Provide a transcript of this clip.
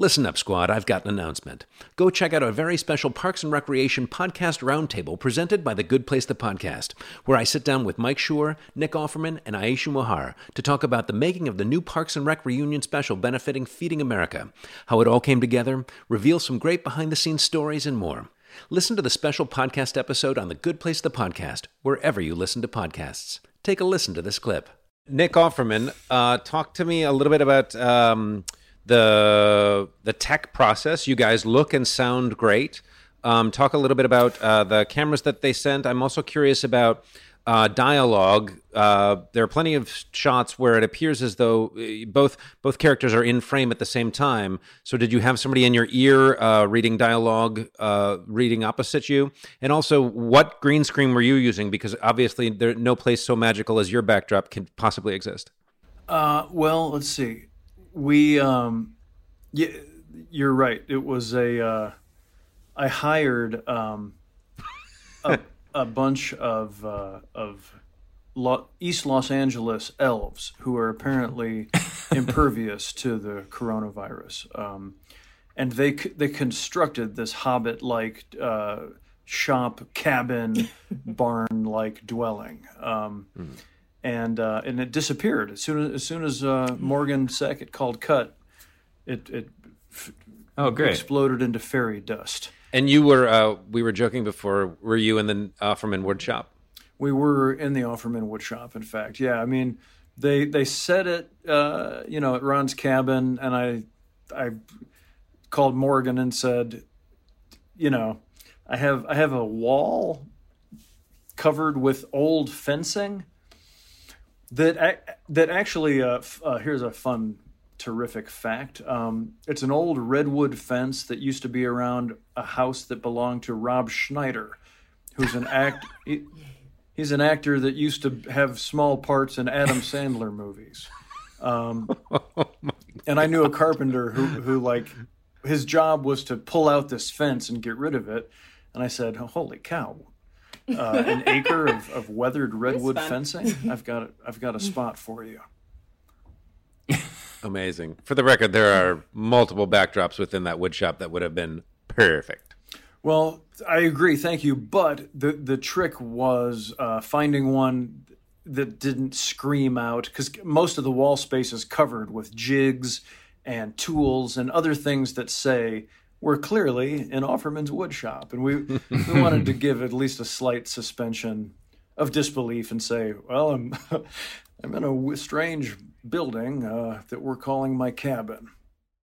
Listen up, squad, I've got an announcement. Go check out a very special Parks and Recreation podcast roundtable presented by The Good Place the Podcast, where I sit down with Mike Schur, Nick Offerman, and Aisha Muharrar to talk about the making of the new Parks and Rec reunion special benefiting Feeding America, how it all came together, reveal some great behind the scenes stories, and more. Listen to the special podcast episode on The Good Place the Podcast, wherever you listen to podcasts. Take a listen to this clip. Nick Offerman, uh, talk to me a little bit about. Um, the the tech process. You guys look and sound great. Um, talk a little bit about uh, the cameras that they sent. I'm also curious about uh, dialogue. Uh, there are plenty of shots where it appears as though uh, both both characters are in frame at the same time. So, did you have somebody in your ear uh, reading dialogue, uh, reading opposite you? And also, what green screen were you using? Because obviously, there no place so magical as your backdrop can possibly exist. well, let's see we um yeah you're right. It was a uh i hired um a, a bunch of uh of Lo- east los angeles elves who are apparently impervious to the coronavirus. Um and they they constructed this hobbit like uh shop cabin barn like dwelling. Um mm and uh, and it disappeared as soon as as soon as uh, Morgan Sackett called cut. It it oh great exploded into fairy dust. And you were uh, we were joking before. Were you in the Offerman woodshop? We were in the Offerman woodshop. In fact, yeah. I mean, they they set it, uh, you know, at Ron's cabin, and I I called Morgan and said, you know, I have I have a wall covered with old fencing that that actually uh, uh, here's a fun terrific fact. Um, it's an old redwood fence that used to be around a house that belonged to rob schneider who's an act he, he's an actor that used to have small parts in adam sandler movies. Um, and i knew a carpenter who, who like his job was to pull out this fence and get rid of it. And i said holy cow uh, an acre of, of weathered redwood fencing. I've got a, I've got a spot for you. Amazing. For the record, there are multiple backdrops within that wood shop that would have been perfect. Well, I agree. Thank you. But the the trick was uh, finding one that didn't scream out because most of the wall space is covered with jigs and tools and other things that say we're clearly in Offerman's woodshop, and we we wanted to give at least a slight suspension of disbelief and say, well, I'm I'm in a strange building uh, that we're calling my cabin.